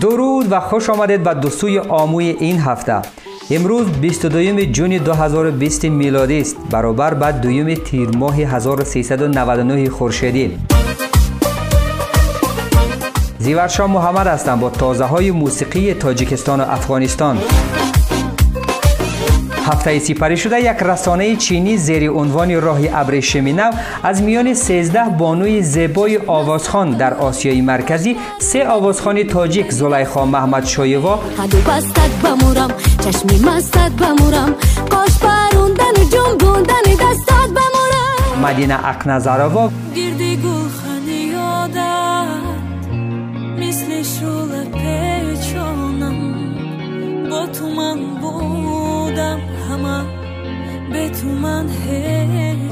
درود و خوش آمدید به دوستوی آموی این هفته. امروز 22 جون 2020 میلادی است. برابر با دویم تیر ماه 1399 خورشیدی. زیورشاه محمد هستم با تازه های موسیقی تاجیکستان و افغانستان. هفته سپری شده یک رسانه چینی زیر عنوان راه ابریشم نو از میان 13 بانوی زیبای آوازخان در آسیای مرکزی سه آوازخان تاجیک زلیخا محمد شایوا. مدینه یادت مثل شول پیچانم با تو من بودم.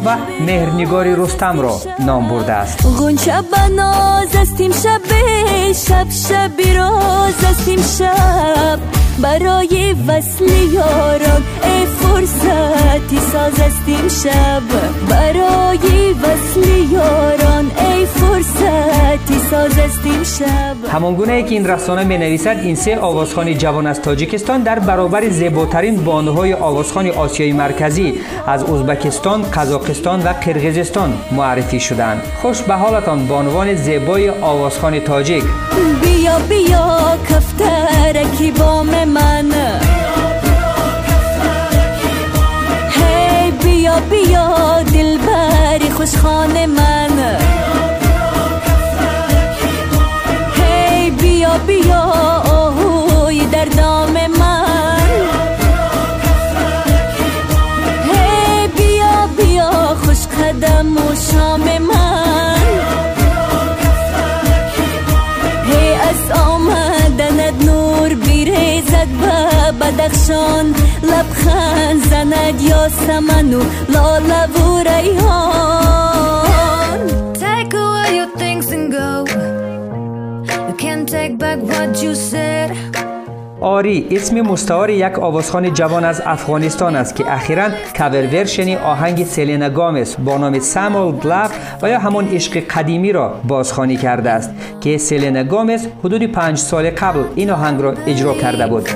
و مهرنگاری رستم را نام برده است. غنچه بناز استیم شب شب شب راز استیم شب. برای وصل یاران ای فرصتی ساز استیم شب برای وصل یاران ای فرصتی ساز استیم شب همان گونه ای که این رسانه می نویسد این سه آوازخان جوان از تاجیکستان در برابر زیباترین بانوهای آوازخان آسیای مرکزی از ازبکستان، قزاقستان و قرقیزستان معرفی شدند. خوش به حالتان بانوان زیبای آوازخان تاجیک. بیا بیا کفترکی بام من؟ هی بیا بیا دلبری خوشخانه من. هی بیا بیا آهوی در دام به بدخشان لبخند زند یا سمن و لاله و ریحان. Take away your things and go. You can't take back what you said. آری اسم مستعار یک آوازخان جوان از افغانستان است که اخیرا کاور ورشنی آهنگ سلینا گامس با نام سامول گلاف و یا همان عشق قدیمی را بازخوانی کرده است که سلینا گامس حدود پنج سال قبل این آهنگ را اجرا کرده بود.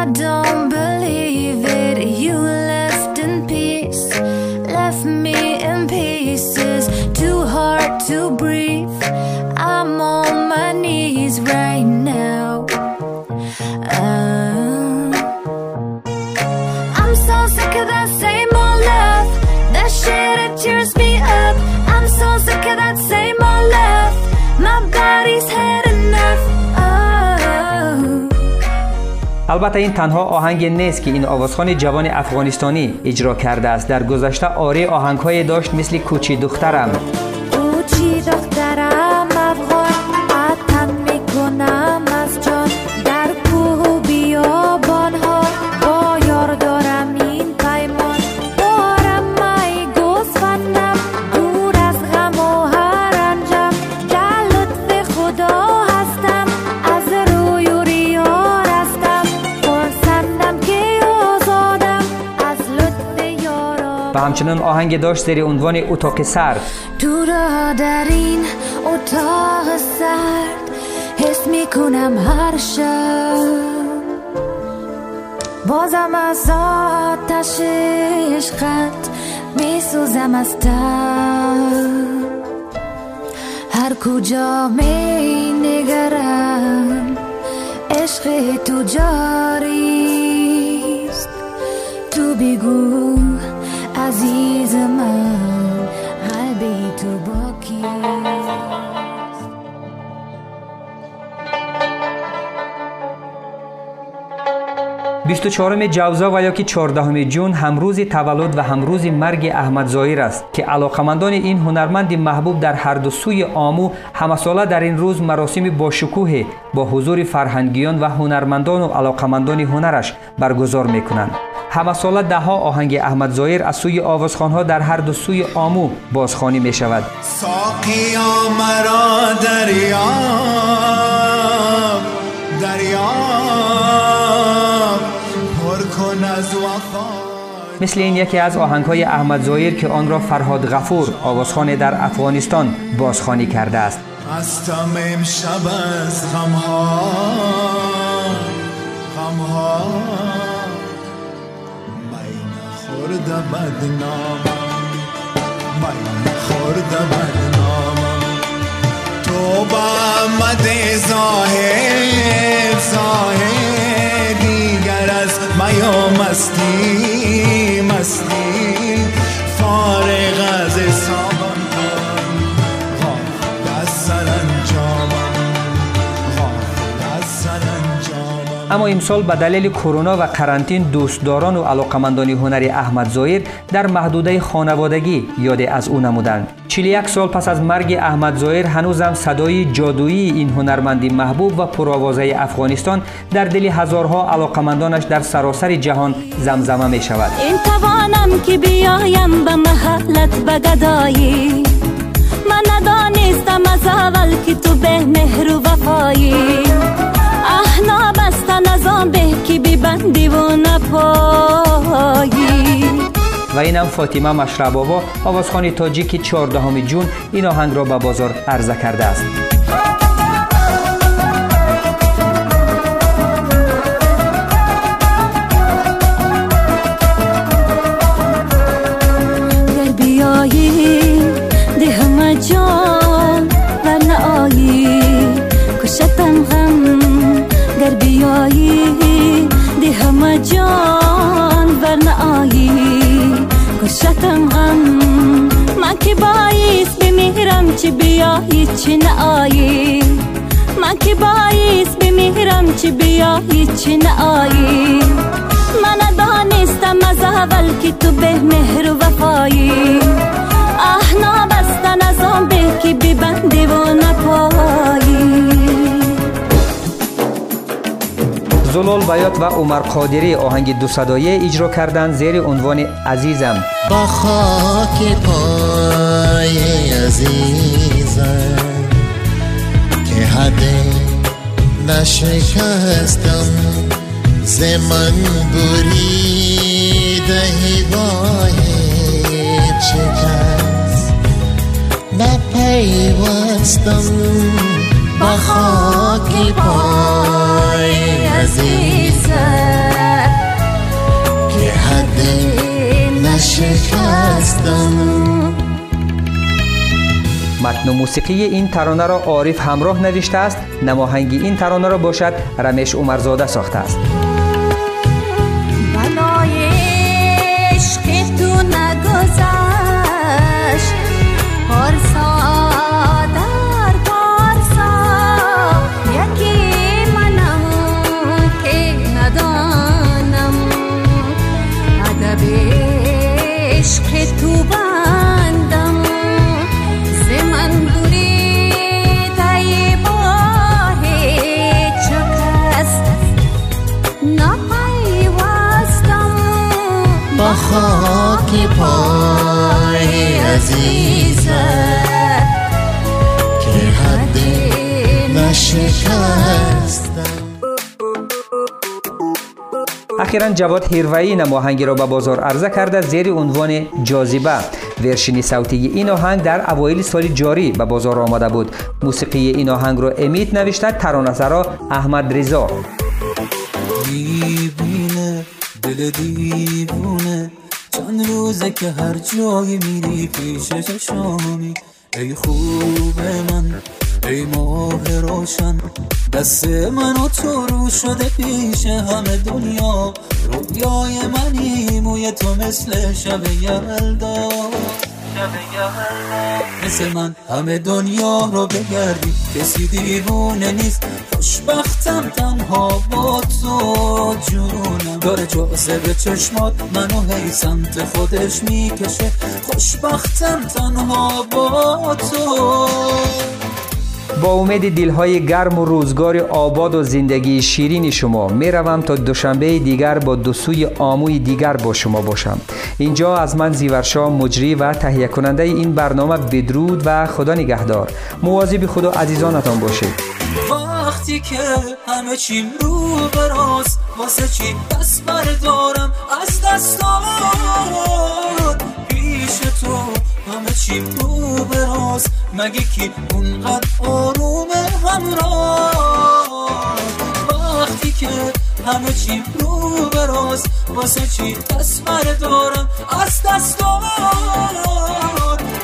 I don't believe it. You left in peace, left me in pieces. Too hard to breathe. I'm on my knees right now. البته این تنها آهنگ نیست که این آوازخان جوان افغانستانی اجرا کرده است. در گذشته آری آهنگهای داشت مثل کوچی دخترم. همچنین آهنگ داشت زیر عنوان اتاق سرد. تو را در این اتاق سرد حس می‌کنم هر شب. بازم از آتش عشقت میسوزم از تب. هر کجا می نگرم عشق تو جاریست. تو بگو عزیز من قلبی تو با کیست 24 جوزا و یا که 14 جون همروز تولد و همروز مرگ احمد زایر است که علاقمندان این هنرمند محبوب در هر دو سوی آمو همساله در این روز مراسم با شکوه با حضور فرهنگیان و هنرمندان و علاقمندان هنرش برگزار می‌کنند. ساله ده ها آهنگ احمد زایر از سوی آوازخانها در هر دو سوی آمو بازخوانی می شود ساقیا مرا دریاب دریاب پر کن از وفا. مثل این یکی از آهنگ های احمد زایر که آن را فرهاد غفور آوازخان در افغانستان بازخوانی کرده است. هستم امشب از غمها غمها. نخورده بدنامم می نخورده اما امسال به دلیل کرونا و کرانتین دوستداران و علاقمندان هنری احمد زایر در محدوده خانوادگی یاد از او نمودند. 41 سال پس از مرگ احمد زایر هنوزم صدای جادویی این هنرمندی محبوب و پرآوازه افغانستان در دل هزارها علاقمندانش در سراسر جهان زمزمه می شود. این توانم که بیایم به محلت به گدایی. من ندانستم از اول که تو به مهر و وفایی. به که ببندی و نپایی. و اینم فاطمه مشربابا آوازخانی تاجیکی چهاردهم جون این آهنگ را به بازار عرضه کرده است. چی بیایی چی نایی من که باییس بمیرم چی بیایی چی نایی من دانستم از اول که تو به مهر و وفایی. احنا بستن از آن به که ببندی و نپایی. زلال بیات و عمر قادری آهنگ دو صدایه اجرا کردن زیر عنوان عزیزم. با خاک پای عزیزم که حده نشکستم زمان بریده هیوای چکست نپیوستم با خاک پای متن و موسیقی این ترانه را عارف همراه نوشته است. نماهنگی این ترانه را باشد. رمش عمرزاده ساخته است. عزیزم که حده نشکستم. اخیرا جواد هیروایی نماهنگی را به بازار عرضه کرده زیر عنوان جاذبه. ورشنی صوتی این آهنگ در اوایل سال جاری به بازار آمده بود. موسیقی این آهنگ را امید نوشته ترانه‌سرا احمد رضا. می‌بینه دل دیوونه روزه که هر جایی میری پیش چشامی ای خوب من ای ماه روشن دست من و تو رو شده پیش همه دنیا. رویای منی موی تو مثل شب یلدا. مثل من همه دنیا رو بگردی. کسی دیوونه نیست. خوشبختم تنها با تو جونم. داره جاذبه چشمات منو هی سمت خودش می‌کشه. خوشبختم تنها با تو. با امید دلهای گرم و روزگار آباد و زندگی شیرین شما می روم تا دوشنبه دیگر با دو سوی آموی دیگر با شما باشم. اینجا از من زیورشا مجری و تهیه کننده این برنامه بدرود و خدا نگهدار. مواظب خدا عزیزانتان باشید وقتی که همه چیم رو براست واسه چی دست بردارم؟ از دستات پیش تو همه چی رو به راست. مگه کی اونقدر همه چی رو به راست واسه چی؟ دست دارم از دستات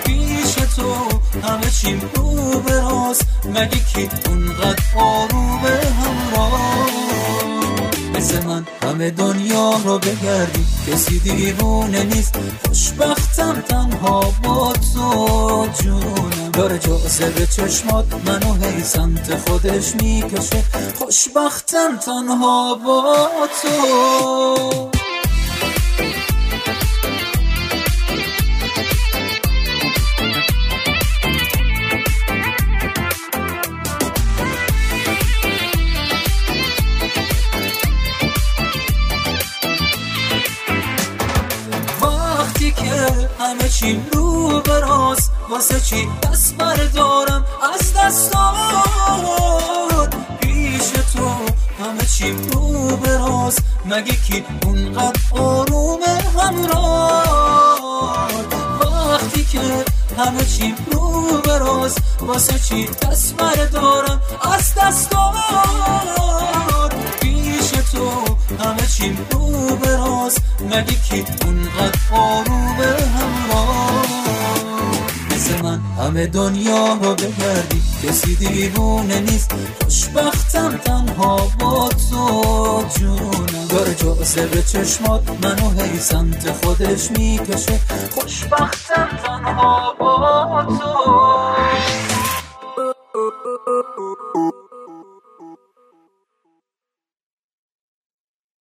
پیش تو همه چی رو به راست. مگه کی اونقدر آرومه همراه؟ مثل من همه دنیا رو بگردی. کسی دیوونه نیست. خوشبختم تنها با تو جونم. داره به چشمات منو هی سمت خودش می‌کشه. خوشبختم تنها با تو. واسه چی؟ دست بردارم از دستات. پیش تو همه چی رو براز مگه کی اونقدر آرومه همراه؟ وقتی که همه چی رو براز واسه چی دست بردارم از دستات؟ پیش تو همه چی رو براز مگه کی اونقدر آرومه همه دنیا رو بگردی کسی دیوونه نیست. خوشبختم تنها با تو جونم. داره به چشمات منو هی سمت خودش می‌کشه. خوشبختم تنها با تو.